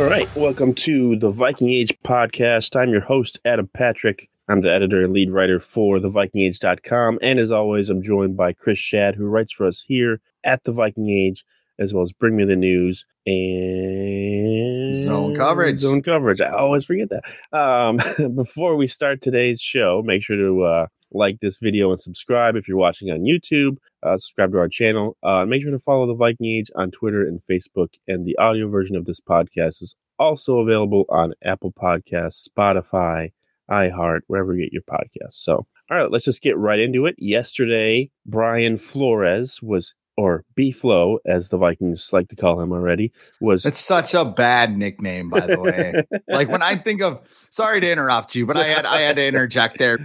All right, welcome to the Viking Age podcast. I'm your host, Adam Patrick. I'm the editor and lead writer for thevikingage.com. And as always, I'm joined by Chris Schad, who writes for us here at the Viking Age, as well as Bring Me the News and Zone coverage. Zone coverage. I always forget that. Um, before we start today's show, make sure to uh, like this video and subscribe if you're watching on YouTube. Uh, subscribe to our channel. Uh, make sure to follow the Viking Age on Twitter and Facebook. And the audio version of this podcast is also available on Apple Podcasts, Spotify, iHeart, wherever you get your podcasts. So, all right, let's just get right into it. Yesterday, Brian Flores was or B Flow, as the Vikings like to call him already, was It's such a bad nickname, by the way. like when I think of sorry to interrupt you, but I had I had to interject there.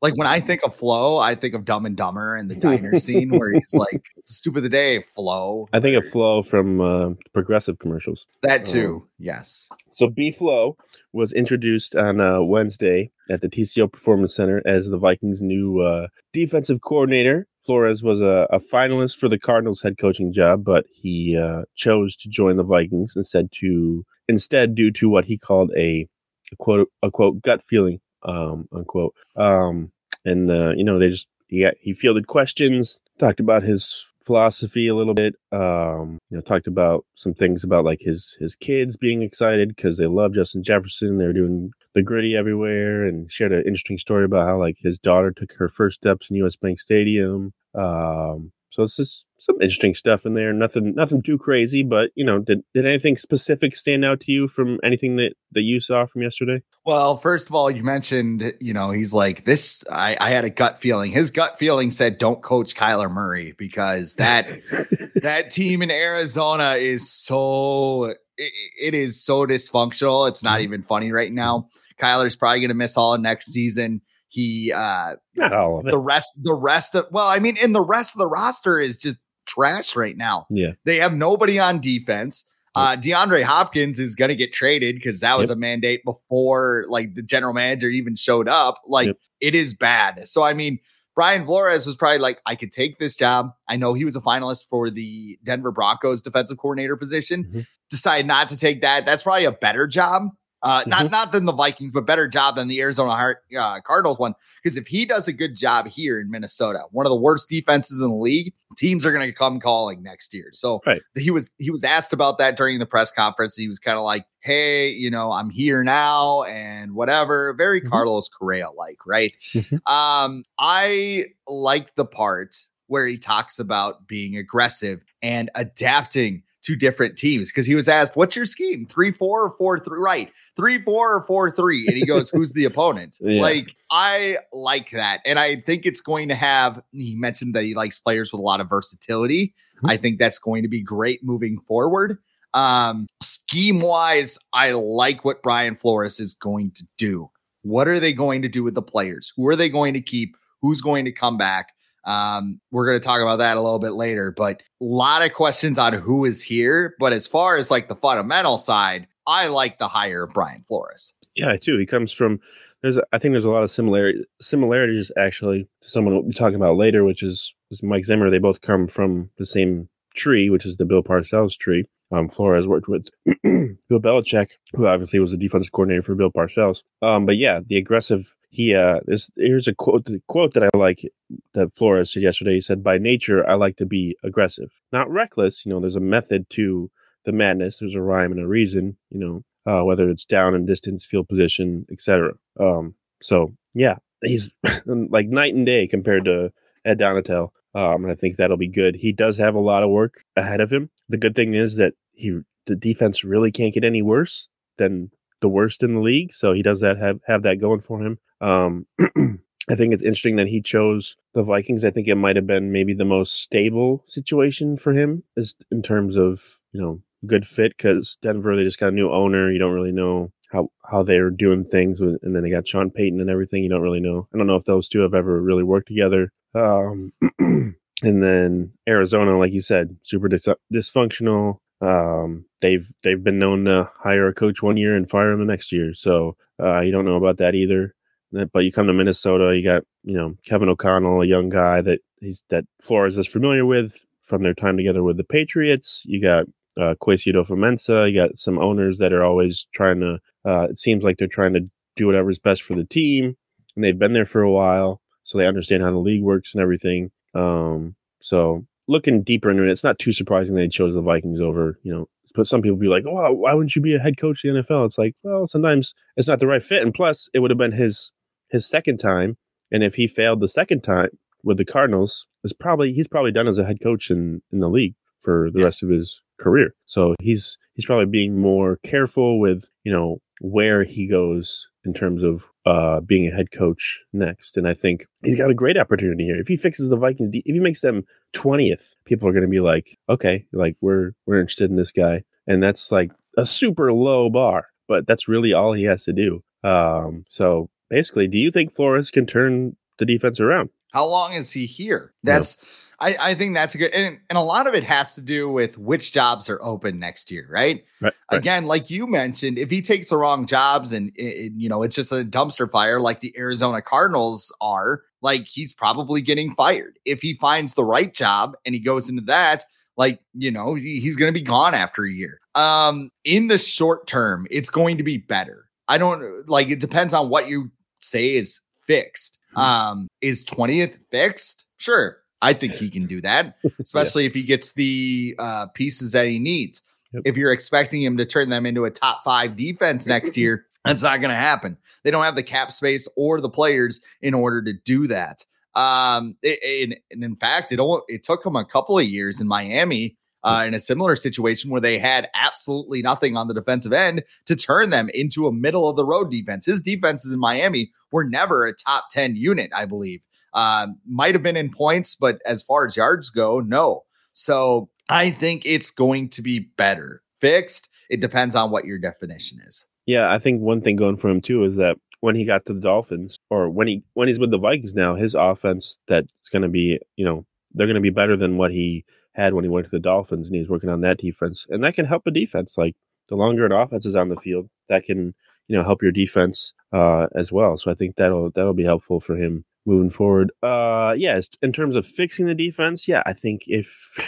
Like when I think of Flow, I think of Dumb and Dumber and the diner scene where he's like, stupid of the day, Flow." I think of Flow from uh, Progressive commercials. That too, yes. So B Flow was introduced on uh, Wednesday at the TCO Performance Center as the Vikings' new uh, defensive coordinator. Flores was a, a finalist for the Cardinals head coaching job, but he uh, chose to join the Vikings instead to instead due to what he called a, a quote a quote gut feeling um, unquote. Um, and uh, you know they just he he fielded questions, talked about his philosophy a little bit. Um, you know, talked about some things about like his his kids being excited because they love Justin Jefferson. They're doing the gritty everywhere, and shared an interesting story about how like his daughter took her first steps in U.S. Bank Stadium. Um, so it's just some interesting stuff in there. Nothing, nothing too crazy, but you know, did did anything specific stand out to you from anything that that you saw from yesterday? Well, first of all, you mentioned, you know, he's like this. I, I had a gut feeling. His gut feeling said, "Don't coach Kyler Murray because that that team in Arizona is so it, it is so dysfunctional. It's not mm-hmm. even funny right now. Kyler's probably going to miss all next season. He uh Not all of it. the rest the rest of well, I mean, and the rest of the roster is just trash right now. yeah, They have nobody on defense. Uh, DeAndre Hopkins is going to get traded because that was Yep. a mandate before like the general manager even showed up. Like Yep. it is bad. So I mean, Brian Flores was probably like, I could take this job. I know he was a finalist for the Denver Broncos defensive coordinator position. Mhm. Decided not to take that. That's probably a better job. Uh, not not than the Vikings, but better job than the Arizona Heart, uh, Cardinals one. Because if he does a good job here in Minnesota, one of the worst defenses in the league, teams are going to come calling next year. So Right. he was he was asked about that during the press conference. He was kind of like, "Hey, you know, I'm here now, and whatever." Very Mhm. Carlos Correa like, right? Mhm. Um, I like the part where he talks about being aggressive and adapting to different teams because he was asked, "What's your scheme? Three four or four three? Right, three four or four three? And he goes, "Who's the opponent?" Yeah. Like I like that, and I think it's going to have. He mentioned that he likes players with a lot of versatility. Mhm. I think that's going to be great moving forward. Um, scheme wise, I like what Brian Flores is going to do. What are they going to do with the players? Who are they going to keep? Who's going to come back? Um, we're going to talk about that a little bit later, but a lot of questions on who is here. But as far as like the fundamental side, I like the hire Brian Flores. yeah, I too. He comes from. There's, I think, there's a lot of similarity similarities actually to someone we'll be talking about later, which is, is Mike Zimmer. They both come from the same tree, which is the Bill Parcells tree. Um, Flores worked with Bill Belichick, who obviously was the defensive coordinator for Bill Parcells. Um, but yeah, the aggressive. He uh, this here's a quote. The quote that I like that Flores said yesterday. He said, "By nature, I like to be aggressive, not reckless. You know, there's a method to the madness. There's a rhyme and a reason. You know, uh, whether it's down and distance, field position, etc. Um, so yeah, he's like night and day compared to Ed Donatell. Um, and I think that'll be good. He does have a lot of work ahead of him. The good thing is that he, the defense really can't get any worse than the worst in the league, so he does that have have that going for him. Um, I think it's interesting that he chose the Vikings. I think it might have been maybe the most stable situation for him, is in terms of you know good fit because Denver they just got a new owner. You don't really know how how they're doing things, with, and then they got Sean Payton and everything. You don't really know. I don't know if those two have ever really worked together. Um, and then Arizona, like you said, super dis- dysfunctional. Um, they've they've been known to hire a coach one year and fire him the next year, so uh, you don't know about that either. But you come to Minnesota, you got you know Kevin O'Connell, a young guy that he's that Flores is familiar with from their time together with the Patriots. You got uh, Kwesi Adofo-Mensah. You got some owners that are always trying to. Uh, it seems like they're trying to do whatever's best for the team, and they've been there for a while, so they understand how the league works and everything. Um, so looking deeper into it, it's not too surprising they chose the Vikings over, you know, but some people be like, oh, why wouldn't you be a head coach in the NFL? It's like, well, sometimes it's not the right fit. And plus, it would have been his his second time. And if he failed the second time with the Cardinals, it's probably he's probably done as a head coach in, in the league for the yeah. rest of his career. So he's he's probably being more careful with, you know, where he goes in terms of uh, being a head coach next. And I think he's got a great opportunity here. If he fixes the Vikings, if he makes them 20th, people are going to be like, okay, like we're, we're interested in this guy. And that's like a super low bar, but that's really all he has to do. Um, so basically, do you think Flores can turn the defense around? How long is he here? That's, I, I think that's a good, and, and a lot of it has to do with which jobs are open next year, right? Right. right. Again, like you mentioned, if he takes the wrong jobs and it, you know it's just a dumpster fire like the Arizona Cardinals are, like he's probably getting fired. If he finds the right job and he goes into that, like you know he, he's going to be gone after a year. Um, in the short term, it's going to be better. I don't like. It depends on what you say is fixed. Hmm. Um, is twentieth fixed? Sure, I think he can do that, especially yeah. if he gets the uh, pieces that he needs. Yep. If you're expecting him to turn them into a top five defense next year, that's not going to happen. They don't have the cap space or the players in order to do that. Um, it, and in fact, it it took him a couple of years in Miami uh, in a similar situation where they had absolutely nothing on the defensive end to turn them into a middle of the road defense. His defenses in Miami were never a top 10 unit, I believe. Um, might have been in points, but as far as yards go, no. So I think it's going to be better. Fixed. It depends on what your definition is. Yeah, I think one thing going for him too is that when he got to the Dolphins, or when he when he's with the Vikings now, his offense that's going to be, you know, they're going to be better than what he had when he went to the Dolphins, and he's working on that defense, and that can help a defense. Like the longer an offense is on the field, that can you know help your defense uh, as well. So I think that'll that'll be helpful for him moving forward. Uh, yes, in terms of fixing the defense, yeah, I think if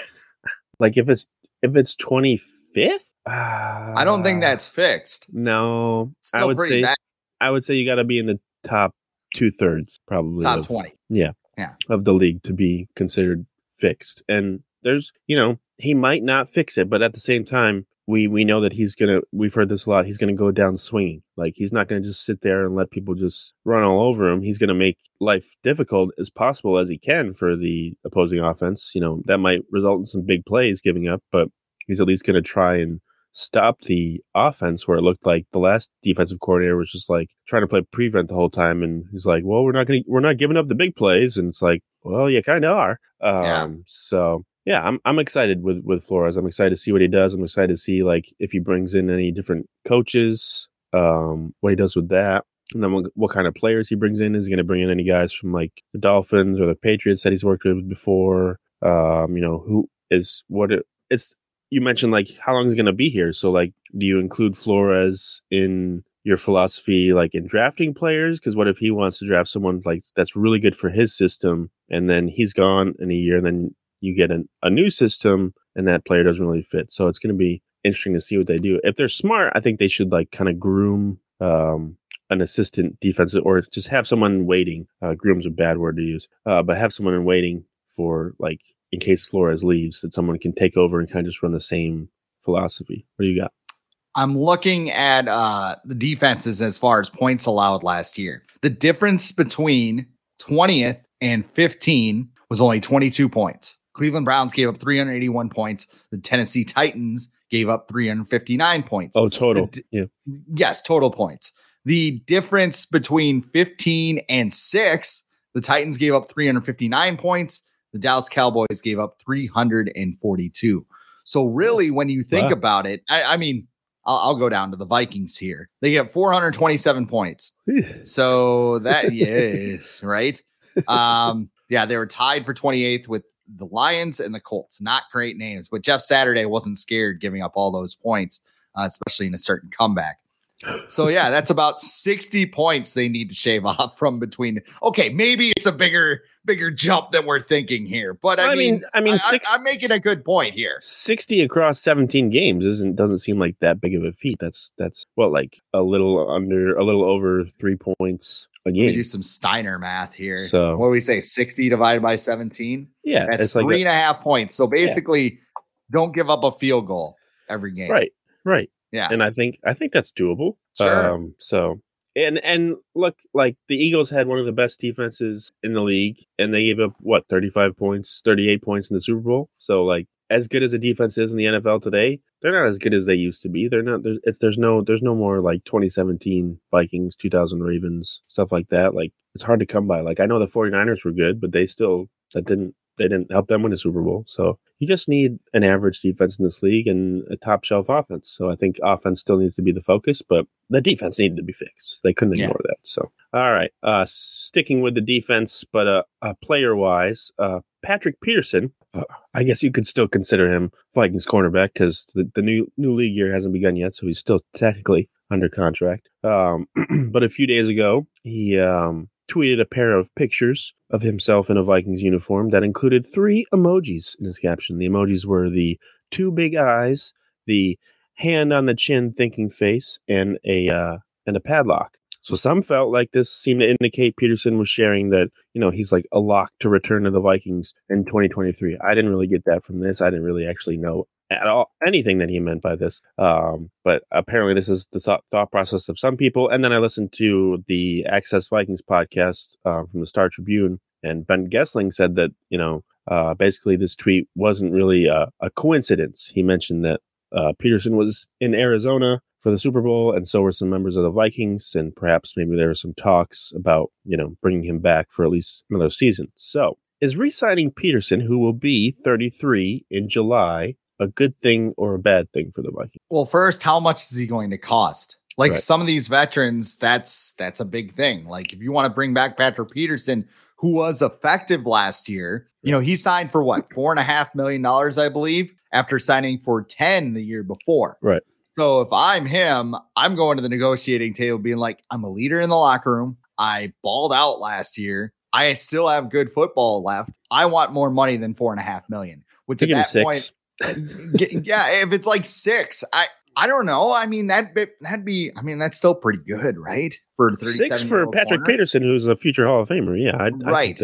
like if it's if it's twenty fifth, uh, I don't think that's fixed. No, I would say bad. I would say you got to be in the top two thirds, probably top of, twenty. Yeah, yeah, of the league to be considered fixed. And there's, you know, he might not fix it, but at the same time, we we know that he's gonna we've heard this a lot he's gonna go down swinging. Like he's not gonna just sit there and let people just run all over him. He's gonna make life difficult as possible as he can for the opposing offense. You know that might result in some big plays giving up but he's at least gonna try and stop the offense where it looked like the last defensive coordinator was just like trying to play prevent the whole time and he's like well we're not gonna we're not giving up the big plays and it's like well you kind of are um yeah. so yeah, I'm I'm excited with with Flores. I'm excited to see what he does. I'm excited to see like if he brings in any different coaches, um, what he does with that, and then what, what kind of players he brings in. Is he going to bring in any guys from like the Dolphins or the Patriots that he's worked with before? Um, you know, who is what it, it's. You mentioned like how long is he going to be here? So like, do you include Flores in your philosophy like in drafting players because what if he wants to draft someone like that's really good for his system and then he's gone in a year and then you get an, a new system and that player doesn't really fit. So it's going to be interesting to see what they do. If they're smart, I think they should like kind of groom um, an assistant defensive or just have someone waiting. Uh, groom's a bad word to use, uh, but have someone in waiting for like in case Flores leaves, that someone can take over and kind of just run the same philosophy. What do you got? I'm looking at uh, the defenses as far as points allowed last year. The difference between 20th and 15 was only 22 points. Cleveland Browns gave up 381 points. The Tennessee Titans gave up 359 points. Oh, total. The- yeah. Yes, total points. The difference between 15 and 6, the Titans gave up 359 points. The Dallas Cowboys gave up 342. So, really, when you think Wow. about it, I, I mean, I'll, I'll go down to the Vikings here. They get 427 points. So that yeah, right. Um, yeah, they were tied for 28th with the Lions and the Colts. Not great names, but Jeff Saturday wasn't scared giving up all those points, uh, especially in a certain comeback. So yeah, that's about 60 points they need to shave off from between. Okay, maybe it's a bigger bigger jump than we're thinking here, but I, I mean, mean- I mean, I, six- am making a good point here. 60 across 17 games isn't doesn't seem like that big of a feat. That's that's what like a little under a little over 3 points a Let me do some Steiner math here. So- what do we say? 60 divided by 17? Yeah, That's it's like three a- and a half points. So basically, don't give up a field goal every game. right, right. Yeah. And I think I think that's doable. Sure. Um so and and look like the Eagles had one of the best defenses in the league and they gave up what 35 points, 38 points in the Super Bowl. So like as good as the defense is in the NFL today, they're not as good as they used to be. They're not there's it's there's no there's no more like 2017 Vikings, 2000 Ravens, stuff like that. Like it's hard to come by. Like I know the 49ers were good, but they still that didn't they didn't help them win a Super Bowl. So you just need an average defense in this league and a top shelf offense. So I think offense still needs to be the focus, but the defense needed to be fixed. They couldn't Yeah. ignore that. So all right, uh, sticking with the defense, but uh, uh player wise, uh, Patrick Peterson. Uh, I guess you could still consider him Vikings cornerback because the, the new new league year hasn't begun yet, so he's still technically under contract. Um, but a few days ago, he um, tweeted a pair of pictures of himself in a Vikings uniform that included three emojis in his caption. The emojis were the two big eyes, the hand on the chin thinking face, and a uh, and a padlock. So some felt like this seemed to indicate Peterson was sharing that, you know, he's like a lock to return to the Vikings in 2023. I didn't really get that from this. I didn't really actually know at all anything that he meant by this. Um, but apparently this is the thought, thought process of some people. And then I listened to the Access Vikings podcast uh, from the Star Tribune, and Ben Goessling said that, you know, uh, basically this tweet wasn't really a, a coincidence. He mentioned that uh, Peterson was in Arizona for the Super Bowl, and so were some members of the Vikings, and perhaps maybe there were some talks about you know bringing him back for at least another season. So, is re-signing Peterson, who will be 33 in July, a good thing or a bad thing for the Vikings? Well, first, how much is he going to cost? Like Right. some of these veterans, that's that's a big thing. Like if you want to bring back Patrick Peterson, who was effective last year, you know, he signed for what four and a half million dollars, I believe, after signing for 10 the year before. Right. So if I'm him, I'm going to the negotiating table being like, I'm a leader in the locker room. I balled out last year. I still have good football left. I want more money than four and a half million. Which at that six. point, yeah, if it's like six, I I don't know. I mean that that'd be. I mean that's still pretty good, right? For six for Patrick Peterson, who's a future Hall of Famer. Yeah, I'd, I'd Right.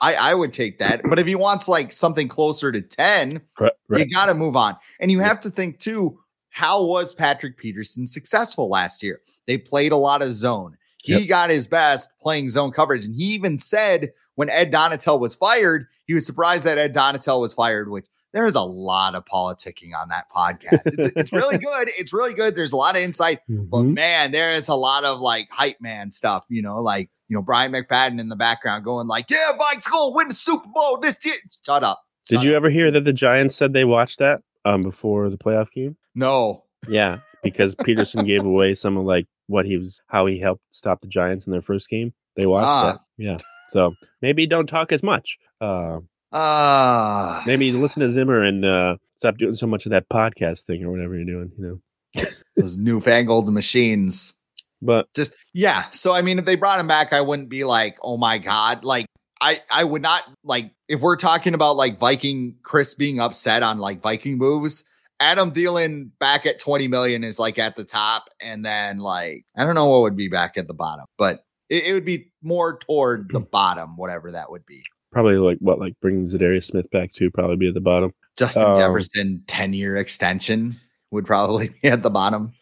I I would take that. But if he wants like something closer to ten, Right, right. you got to move on. And you have to think too. How was Patrick Peterson successful last year? They played a lot of zone. He Yep. got his best playing zone coverage, and he even said when Ed Donatell was fired, he was surprised that Ed Donatell was fired. Which there is a lot of politicking on that podcast. It's, it's really good. It's really good. There's a lot of insight. But Mhm. man, there is a lot of like hype man stuff, you know, like, you know, Bryant McFadden in the background going like, yeah, Vikes going to win the Super Bowl this year. Shut up. Did Shut you up. ever hear that the Giants said they watched that um, before the playoff game? No. Yeah, because Peterson gave away some of like what he was, how he helped stop the Giants in their first game. They watched Ah. that. Yeah. So maybe don't talk as much. Uh, Uh, maybe listen to Zimmer and uh, stop doing so much of that podcast thing or whatever you're doing. You know. those newfangled machines. But Just, yeah. So, I mean, if they brought him back, I wouldn't be like, oh my God. Like, I, I would not like if we're talking about like Viking Chris being upset on like Viking moves. Adam Thielen back at 20 million is like at the top. And then like, I don't know what would be back at the bottom, but it, it would be more toward the bottom, whatever that would be. Probably like what, like bringing Za'Darius Smith back to probably be at the bottom. Justin Um, Jefferson 10 year extension would probably be at the bottom.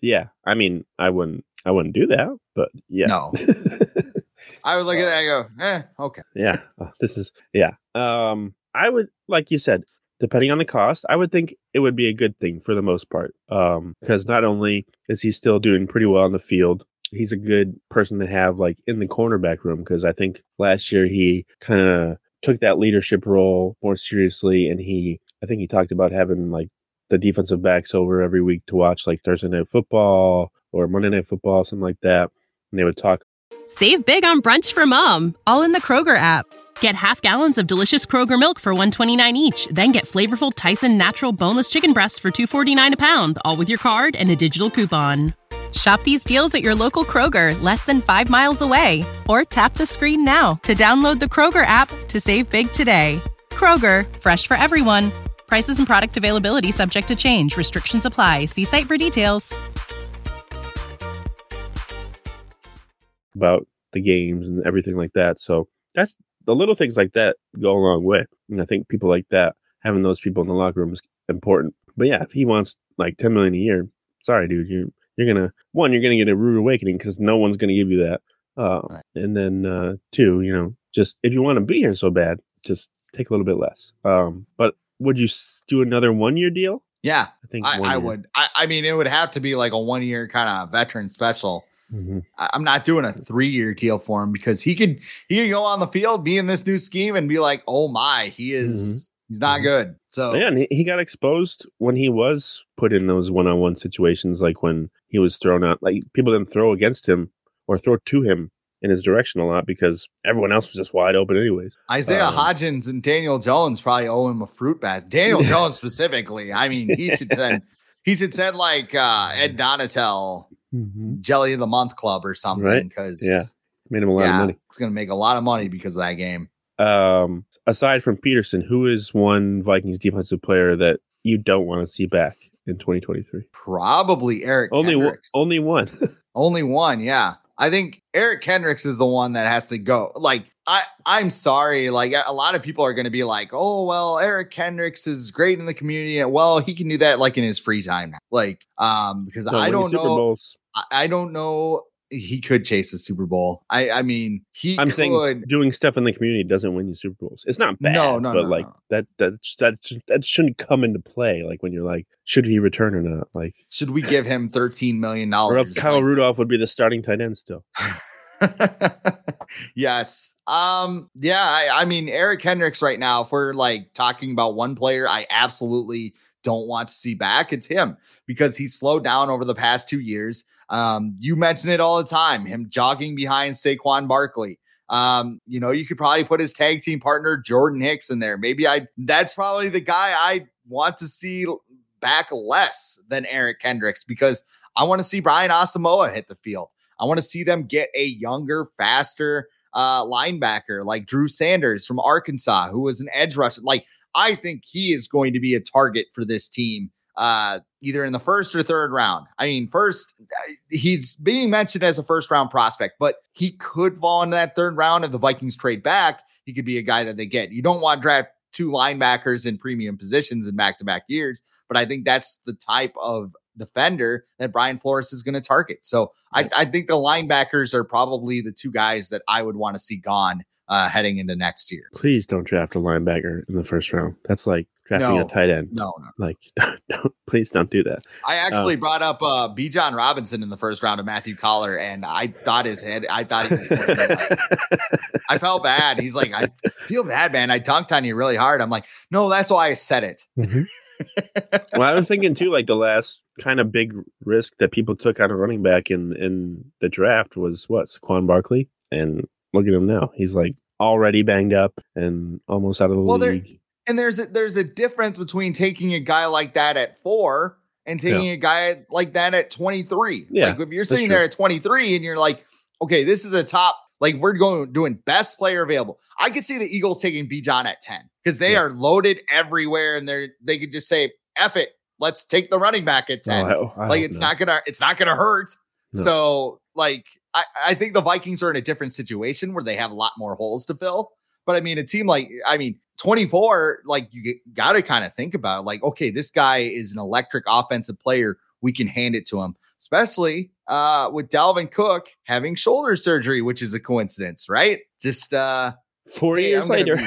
Yeah, I mean, I wouldn't, I wouldn't do that, but yeah. No. I would look at that and go, eh, okay. yeah uh, this is yeah um i would like you said depending on the cost, I would think it would be a good thing for the most part. Um, because not only is he still doing pretty well on the field, he's a good person to have like in the cornerback room. Cause I think last year he kind of took that leadership role more seriously. And he, I think he talked about having like the defensive backs over every week to watch like Thursday night football or Monday night football, something like that. And they would talk. Save big on brunch for mom, all in the Kroger app. Get half gallons of delicious Kroger milk for 129 each, then get flavorful Tyson natural boneless chicken breasts for 249 a pound, all with your card and a digital coupon. Shop these deals at your local Kroger, less than 5 miles away, or tap the screen now to download the Kroger app to save big today. Kroger, fresh for everyone. Prices and product availability subject to change. Restrictions apply. See site for details. about the games and everything like that. So that's the little things like that go a long way. And I think people like that, having those people in the locker room is important. But yeah, if he wants like 10 million a year, sorry, dude, you're, you're going to, one, you're going to get a rude awakening because no one's going to give you that. Uh, Right. and then, uh, two, you know, just if you want to be here so bad, just take a little bit less. Um, but would you do another one year deal? Yeah, I think I, I would. I, I mean, it would have to be like a one year kind of veteran special. Mhm. I, I'm not doing a three year deal for him because he could he could go on the field, be in this new scheme, and be like, oh my, he is he's not Mhm. good. So Yeah, and he, he got exposed when he was put in those one on one situations, like when he was thrown out. Like people didn't throw against him or throw to him in his direction a lot because everyone else was just wide open, anyways. Isaiah Um, Hodgins and Daniel Jones probably owe him a fruit basket. Daniel Jones specifically. I mean, he should send he should send like uh Ed Donatell Jelly of the Month Club or something Right. because Yeah. Made him a lot yeah, of money. it's gonna make a lot of money because of that game. Um, aside from Peterson, who is one Vikings defensive player that you don't want to see back in 2023? Probably Eric Only one. Kendricks. Only one. Only one, yeah. I think Eric Kendricks is the one that has to go. Like, I, I'm sorry. Like, a lot of people are going to be like, "Oh, well, Eric Kendricks is great in the community." And, Well, he can do that like in his free time. Like, um, because No, I don't know. Bowls. I, I don't know. He could chase a Super Bowl. I, I mean, he. I'm could. saying doing stuff in the community doesn't win you Super Bowls. It's not bad, No, no, but no, like no. that that that that shouldn't come into play. Like when you're like, should he return or not? Like, should we give him 13 million or dollars? else Kyle Rudolph would be the starting tight end still. yes. Um, yeah, I, I mean, Eric Kendricks right now, if we're like talking about one player I absolutely don't want to see back, it's him because he's slowed down over the past two years. Um, you mention it all the time, him jogging behind Saquon Barkley. Um, you know, you could probably put his tag team partner Jordan Hicks in there. Maybe I that's probably the guy I want to see back less than Eric Kendricks because I want to see Brian Asamoah hit the field. I want to see them get a younger, faster uh, linebacker like Drew Sanders from Arkansas, who was an edge rusher. Like, I think he is going to be a target for this team, uh, either in the first or third round. I mean, first, he's being mentioned as a first round prospect, but he could fall into that third round if the Vikings trade back. He could be a guy that they get. You don't want to draft two linebackers in premium positions in back to back years, but I think that's the type of defender that Brian Flores is going to target. So I, I think the linebackers are probably the two guys that I would want to see gone uh, heading into next year. Please don't draft a linebacker in the first round. That's like drafting No. a tight end. No, no. Like, don't, please don't do that. I actually brought up uh, Bijan Robinson in the first round of Matthew Coller, and I thought his head. I thought he was. going to be like- I felt bad. He's like, I feel bad, man. I dunked on you really hard. I'm like, no, that's why I said it. well, I was thinking too, like the last kind of big risk that people took on a running back in in the draft was what Saquon Barkley, and look at him now. He's like already banged up and almost out of the Well, there- league. And there's a, there's a difference between taking a guy like that at four and taking a guy like that at 23. Yeah, like if you're sitting there at 23 and you're like, okay, this is a top. Like we're going doing best player available. I could see the Eagles taking Bijan at 10 because they Yeah. are loaded everywhere and they're they could just say, F it, let's take the running back at 10. Oh, I- I like it's not gonna it's not gonna hurt. No. So like I, I think the Vikings are in a different situation where they have a lot more holes to fill. But I mean, a team like I mean, 24, like you got to kind of think about it. Like, okay, this guy is an electric offensive player. We can hand it to him, especially uh, with Dalvin Cook having shoulder surgery, which is a coincidence, right? Just uh, Four Hey, years later. be-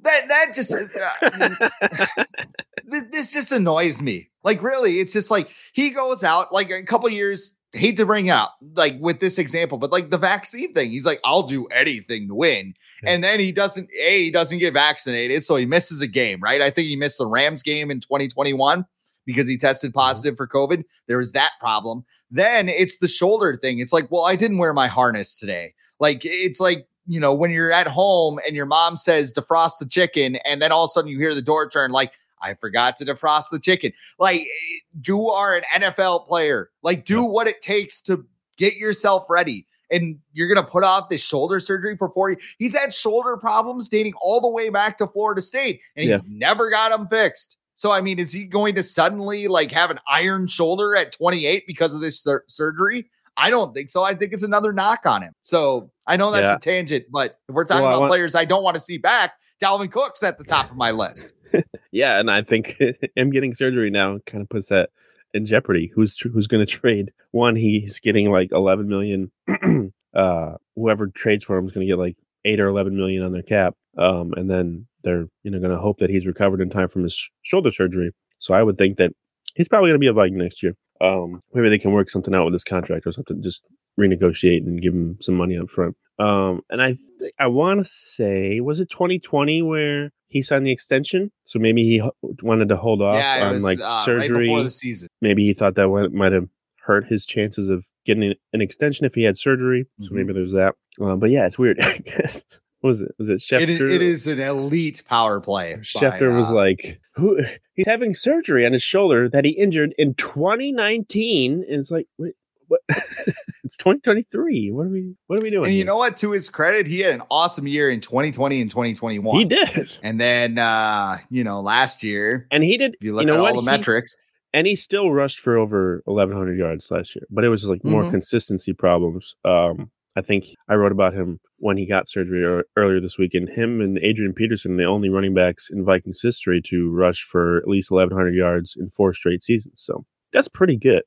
that that that just uh, this, this just annoys me. Like really, it's just like he goes out like a couple years. Hate to bring up like with this example, but like the vaccine thing, he's like, "I'll do anything to win," Yeah. and then he doesn't. A he doesn't get vaccinated, so he misses a game. Right? I think he missed the Rams game in 2021 because he tested mm-hmm. positive for COVID. There was that problem. Then it's the shoulder thing. It's like, well, I didn't wear my harness today. Like it's like you know when you're at home and your mom says defrost the chicken, and then all of a sudden you hear the door turn. Like I forgot to defrost the chicken. Like eh, you are an NFL player. Like do what it takes to get yourself ready. And you're gonna put off this shoulder surgery for four. He's had shoulder problems dating all the way back to Florida State, and he's never got them fixed. So I mean, is he going to suddenly like have an iron shoulder at 28 because of this sur- surgery? I don't think so. I think it's another knock on him. So I know that's Yeah. a tangent, but if we're talking Well, about want- players I don't want to see back, Dalvin Cook's at the top of my list. Yeah, and I think him getting surgery now kind of puts that in jeopardy. Who's tr- who's going to trade? One, he's getting like 11 million. uh, whoever trades for him is going to get like eight or 11 million on their cap. Um, and then they're you know going to hope that he's recovered in time from his sh- shoulder surgery. So I would think that he's probably going to be a Viking next year. Um, maybe they can work something out with his contract or something. Just renegotiate and give him some money up front. Um, and I th- I want to say was it 2020 where he signed the extension? So maybe he h- wanted to hold off yeah, on was like uh, right surgery. before the season. maybe he thought that went, might have hurt his chances of getting an extension if he had surgery. So Mhm. maybe there's that. Uh, but yeah, it's weird. I guess what was it? Was it Schefter? It is, it is an elite power play. by, Schefter was uh, like, "Who? He's having surgery on his shoulder that he injured in 2019." And it's like, wait, what? it's 2023. What are we? What are we doing? and you here? know what? To his credit, he had an awesome year in 2020 and 2021. he did, And then, uh, you know, last year, and he did. if you look you know at what? all the He- metrics, and he still rushed for over 1100 yards last year but it was like more Mhm. consistency problems um i think i wrote about him when he got surgery ear- earlier this week and him and adrian peterson the only running backs in vikings history to rush for at least 1100 yards in four straight seasons so that's pretty good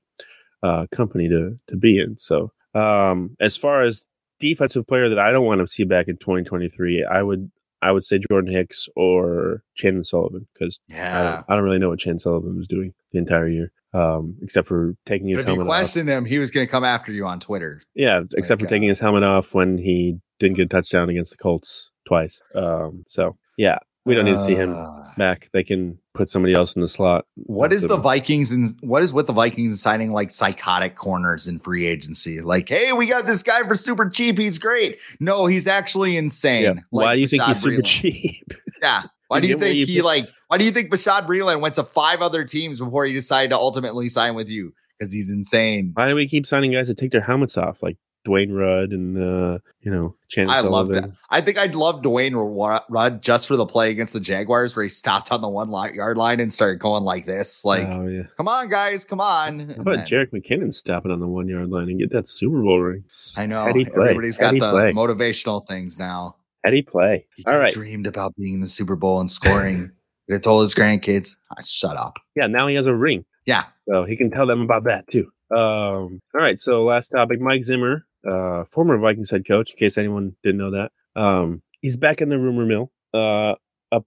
uh company to to be in so um as far as defensive player that i don't want to see back in 2023 i would I would say Jordan Hicks or Chandon Sullivan because I, yeah. don't, I don't really know what Chandon Sullivan was doing the entire year, um, except for taking his But if you helmet off. him, he was going to come after you on Twitter. Yeah, except like, for taking uh, his helmet off when he didn't get a touchdown against the Colts twice. Um, so yeah, we don't need to see him Uh, back. They can put somebody else in the slot. What is the. Vikings and what is with the Vikings signing like psychotic corners in free agency? Like, hey, we got this guy for super cheap. He's great. No, he's actually insane. Yeah. Like Why do you think he's super Breeland. cheap? Yeah. Why do you think he like? Why do you think Bashaud Breeland went to five other teams before he decided to ultimately sign with you? Because he's insane. Why do we keep signing guys that take their helmets off, like Dwayne Rudd and uh, you know I love that. I think I'd love Dwayne Rudd just for the play against the Jaguars where he stopped on the one yard line and started going like this. Like, oh yeah. come on, guys, come on. How about then- Jerick McKinnon stopping on the one yard line and get that Super Bowl ring? I know everybody's got the play. motivational things now. Heady play. He All dreamed about being in the Super Bowl and scoring. Have told his grandkids, "Ah, "Shut up." Yeah, now he has a ring. Yeah, So he can tell them about that too. Um, all right. So last topic, Mike Zimmer, uh, former Vikings head coach, in case anyone didn't know that. Um, he's back in the rumor mill. Uh, up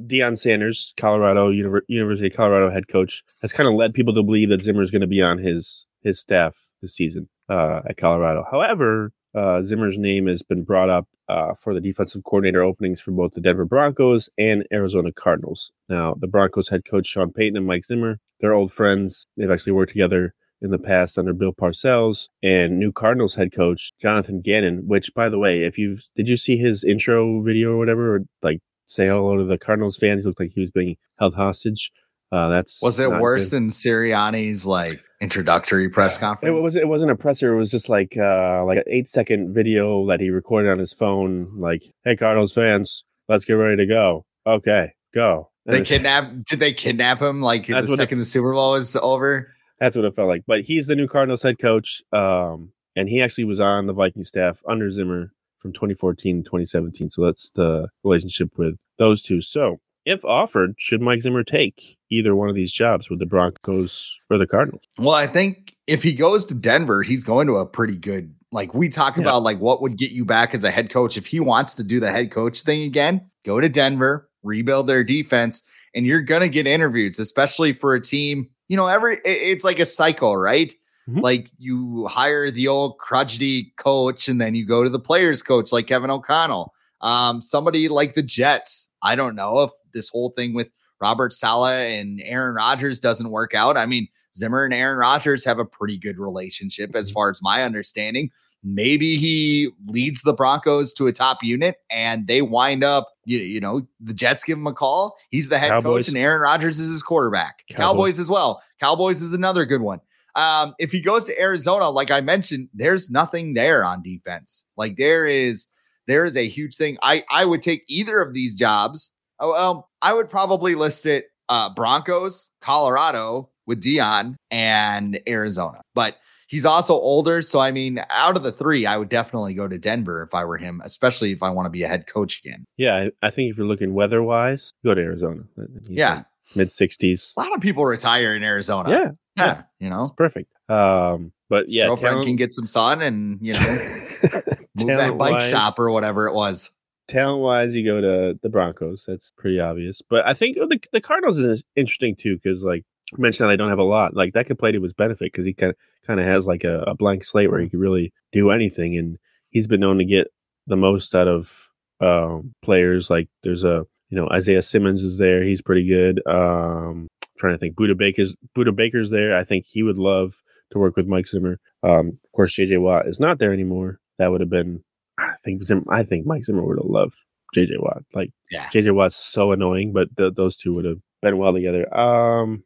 Deion Sanders, Colorado Univer- University of Colorado head coach, has kind of led people to believe that Zimmer is going to be on his his staff this season uh, at Colorado. However, uh, Zimmer's name has been brought up uh, for the defensive coordinator openings for both the Denver Broncos and Arizona Cardinals. Now, the Broncos head coach Sean Payton and Mike Zimmer, they're old friends. They've actually worked together in the past under Bill Parcells and new Cardinals head coach Jonathan Gannon. Which, by the way, if you've did you see his intro video or whatever, or like say hello to the Cardinals fans? He looked like he was being held hostage. Uh, that's was it worse good. than Sirianni's like introductory press It conference? was. It wasn't a presser. It was just like uh like an eight second video that he recorded on his phone. Like, "Hey, Cardinals fans, let's get ready to go." Okay, go. And They kidnapped? Did they kidnap him? Like the it- second the Super Bowl was over? That's what it felt like. But he's the new Cardinals head coach. Um, and he actually was on the Viking staff under Zimmer from 2014 to 2017. So that's the relationship with those two. So if offered, should Mike Zimmer take either one of these jobs with the Broncos or the Cardinals? Well, I think if he goes to Denver, he's going to a pretty good. Like we talk Yeah. about, like what would get you back as a head coach if he wants to do the head coach thing again. Go to Denver, rebuild their defense, and you're gonna get interviews, especially for a team. You know, every it's like a cycle, right? Mm-hmm. Like you hire the old crudgety coach, and then you go to the players coach, like Kevin O'Connell. Um, somebody like the Jets. I don't know if this whole thing with Robert Saleh and Aaron Rodgers doesn't work out. I mean, Zimmer and Aaron Rodgers have a pretty good relationship, as mm-hmm. far as my understanding. Maybe he leads the Broncos to a top unit and they wind up, you, you know, the Jets give him a call. He's the head Cowboys. coach and Aaron Rodgers is his quarterback. Cowboys. Cowboys as well. Cowboys is another good one. Um, if he goes to Arizona, like I mentioned, there's nothing there on defense. Like there is, there is a huge thing. I I would take either of these jobs. Oh, well, I would probably list it uh, Broncos, Colorado with Deion, and Arizona. But he's also older, so I mean, out of the three, I would definitely go to Denver if I were him, especially if I want to be a head coach again. Yeah, I, I think if you're looking weather wise, go to Arizona. He's yeah. Like mid 60s. A lot of people retire in Arizona. Yeah. Yeah. yeah. You know, perfect. Um, but His yeah, girlfriend talent- can get some sun and, you know, move that bike shop or whatever it was. Talent wise, you go to the Broncos. That's pretty obvious. But I think the, the Cardinals is interesting too, because like Mentioned, I don't have a lot. Like that could play to his benefit because he kind of kind of has like a, a, blank slate where he could really do anything, and he's been known to get the most out of um, players. Like there's a you know, Isaiah Simmons is there. He's pretty good. Um, trying to think. Budda Baker's Budda Baker's there. I think he would love to work with Mike Zimmer. Um, of course, JJ Watt is not there anymore. That would have been, I think, Zim, I think Mike Zimmer would have loved JJ Watt. Like, yeah. JJ Watt's so annoying, but th- those two would have been well together. Um,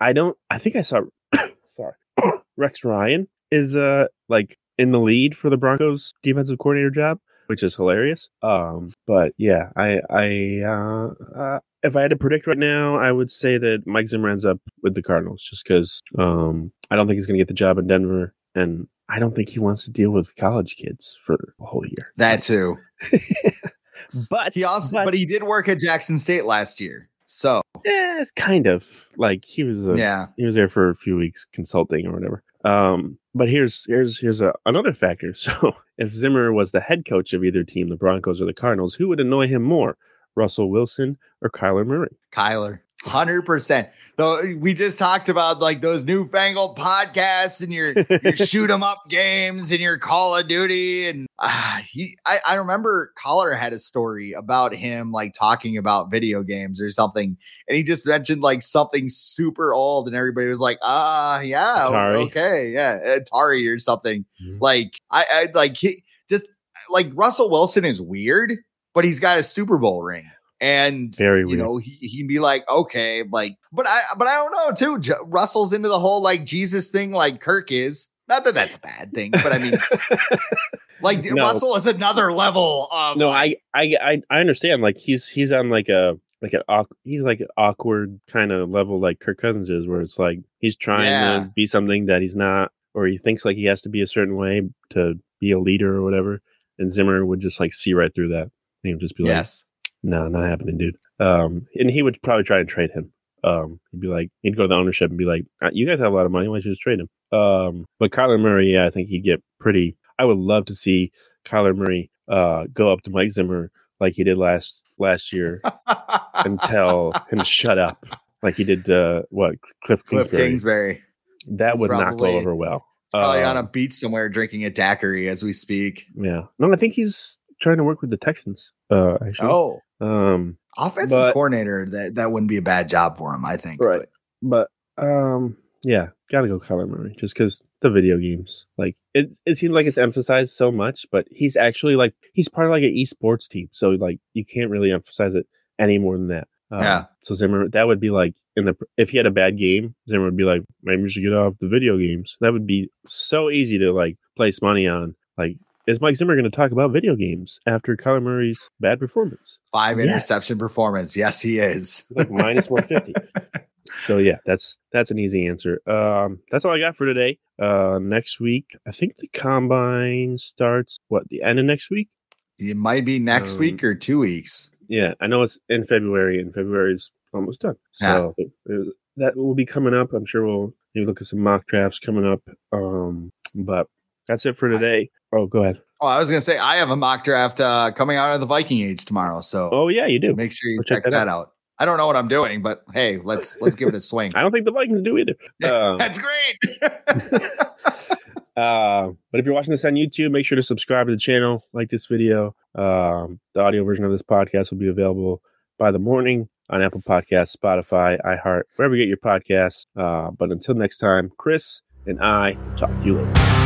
I don't. I think I saw. sorry, Rex Ryan is uh like in the lead for the Broncos defensive coordinator job which is hilarious. Um, but yeah, I, I, uh, uh, if I had to predict right now, I would say that Mike Zimmer ends up with the Cardinals just because, um, I don't think he's going to get the job in Denver and I don't think he wants to deal with college kids for a whole year. That too. but he also, but, but, he did work at Jackson State last year. So yeah, it's kind of like he was, a, yeah, he was there for a few weeks consulting or whatever. Um, but here's here's here's a, another factor. So if Zimmer was the head coach of either team, the Broncos or the Cardinals, who would annoy him more, Russell Wilson or Kyler Murray? Kyler. Hundred percent. Though we just talked about like those newfangled podcasts and your your shoot 'em up games and your Call of Duty and uh, he. I, I remember Coller had a story about him like talking about video games or something, and he just mentioned like something super old, and everybody was like, "Ah, uh, yeah, Atari. okay, yeah, Atari or something." Mm-hmm. Like I, I like he just like Russell Wilson is weird, but he's got a Super Bowl ring and Very you weird. know he, he'd be like okay like but i but i don't know too J- russell's into the whole like jesus thing like kirk is not that that's a bad thing but i mean like no. russell is another level of no I, I i understand like he's he's on like a like an he's like an awkward kind of level like kirk cousins is where it's like he's trying yeah. to be something that he's not or he thinks like he has to be a certain way to be a leader or whatever and zimmer would just like see right through that and he'd just be like yes no, not happening, dude. Um, and he would probably try and trade him. Um, he'd be like, he'd go to the ownership and be like, uh, "You guys have a lot of money. Why don't you just trade him?" Um, but Kyler Murray, yeah, I think he'd get pretty. I would love to see Kyler Murray uh go up to Mike Zimmer like he did last last year and tell him shut up, like he did uh what Cliff Cliff Kingsbury. Kingsbury. That He's would probably, not go over well. Probably um, on a um, beach somewhere drinking a daiquiri as we speak. Yeah, no, I think he's trying to work with the Texans. Uh, actually. Oh, um, offensive but, coordinator. That that wouldn't be a bad job for him, I think. Right, but, but um, yeah, gotta go Kyler Murray just because the video games. Like it, it seems like it's emphasized so much, but he's actually like he's part of like an esports team, so like you can't really emphasize it any more than that. Um, yeah. So Zimmer, that would be like in the if he had a bad game, Zimmer would be like, maybe you should get off the video games. That would be so easy to like place money on. Like is Mike Zimmer going to talk about video games after Kyler Murray's bad performance? Five yes. interception performance. Yes, he is. like minus 150. so yeah, that's that's an easy answer. Um, that's all I got for today. Uh, next week, I think the combine starts what the end of next week. It might be next um, week or two weeks. Yeah, I know it's in February, and February is almost done. So yeah. it, it, that will be coming up. I'm sure we'll maybe look at some mock drafts coming up. Um, but that's it for today. Oh, go ahead. Oh, I was gonna say I have a mock draft uh, coming out of the Viking Age tomorrow, so Oh yeah, you do. make sure you Go check, that, out. I don't know what I'm doing, but hey, let's let's give it a swing. I don't think the Vikings do either. Um, That's great. Uh, but if you're watching this on YouTube, make sure to subscribe to the channel, like this video. Um, the audio version of this podcast will be available by the morning on Apple Podcasts, Spotify, iHeart, wherever you get your podcasts. Uh, but until next time, Chris and I talk to you later.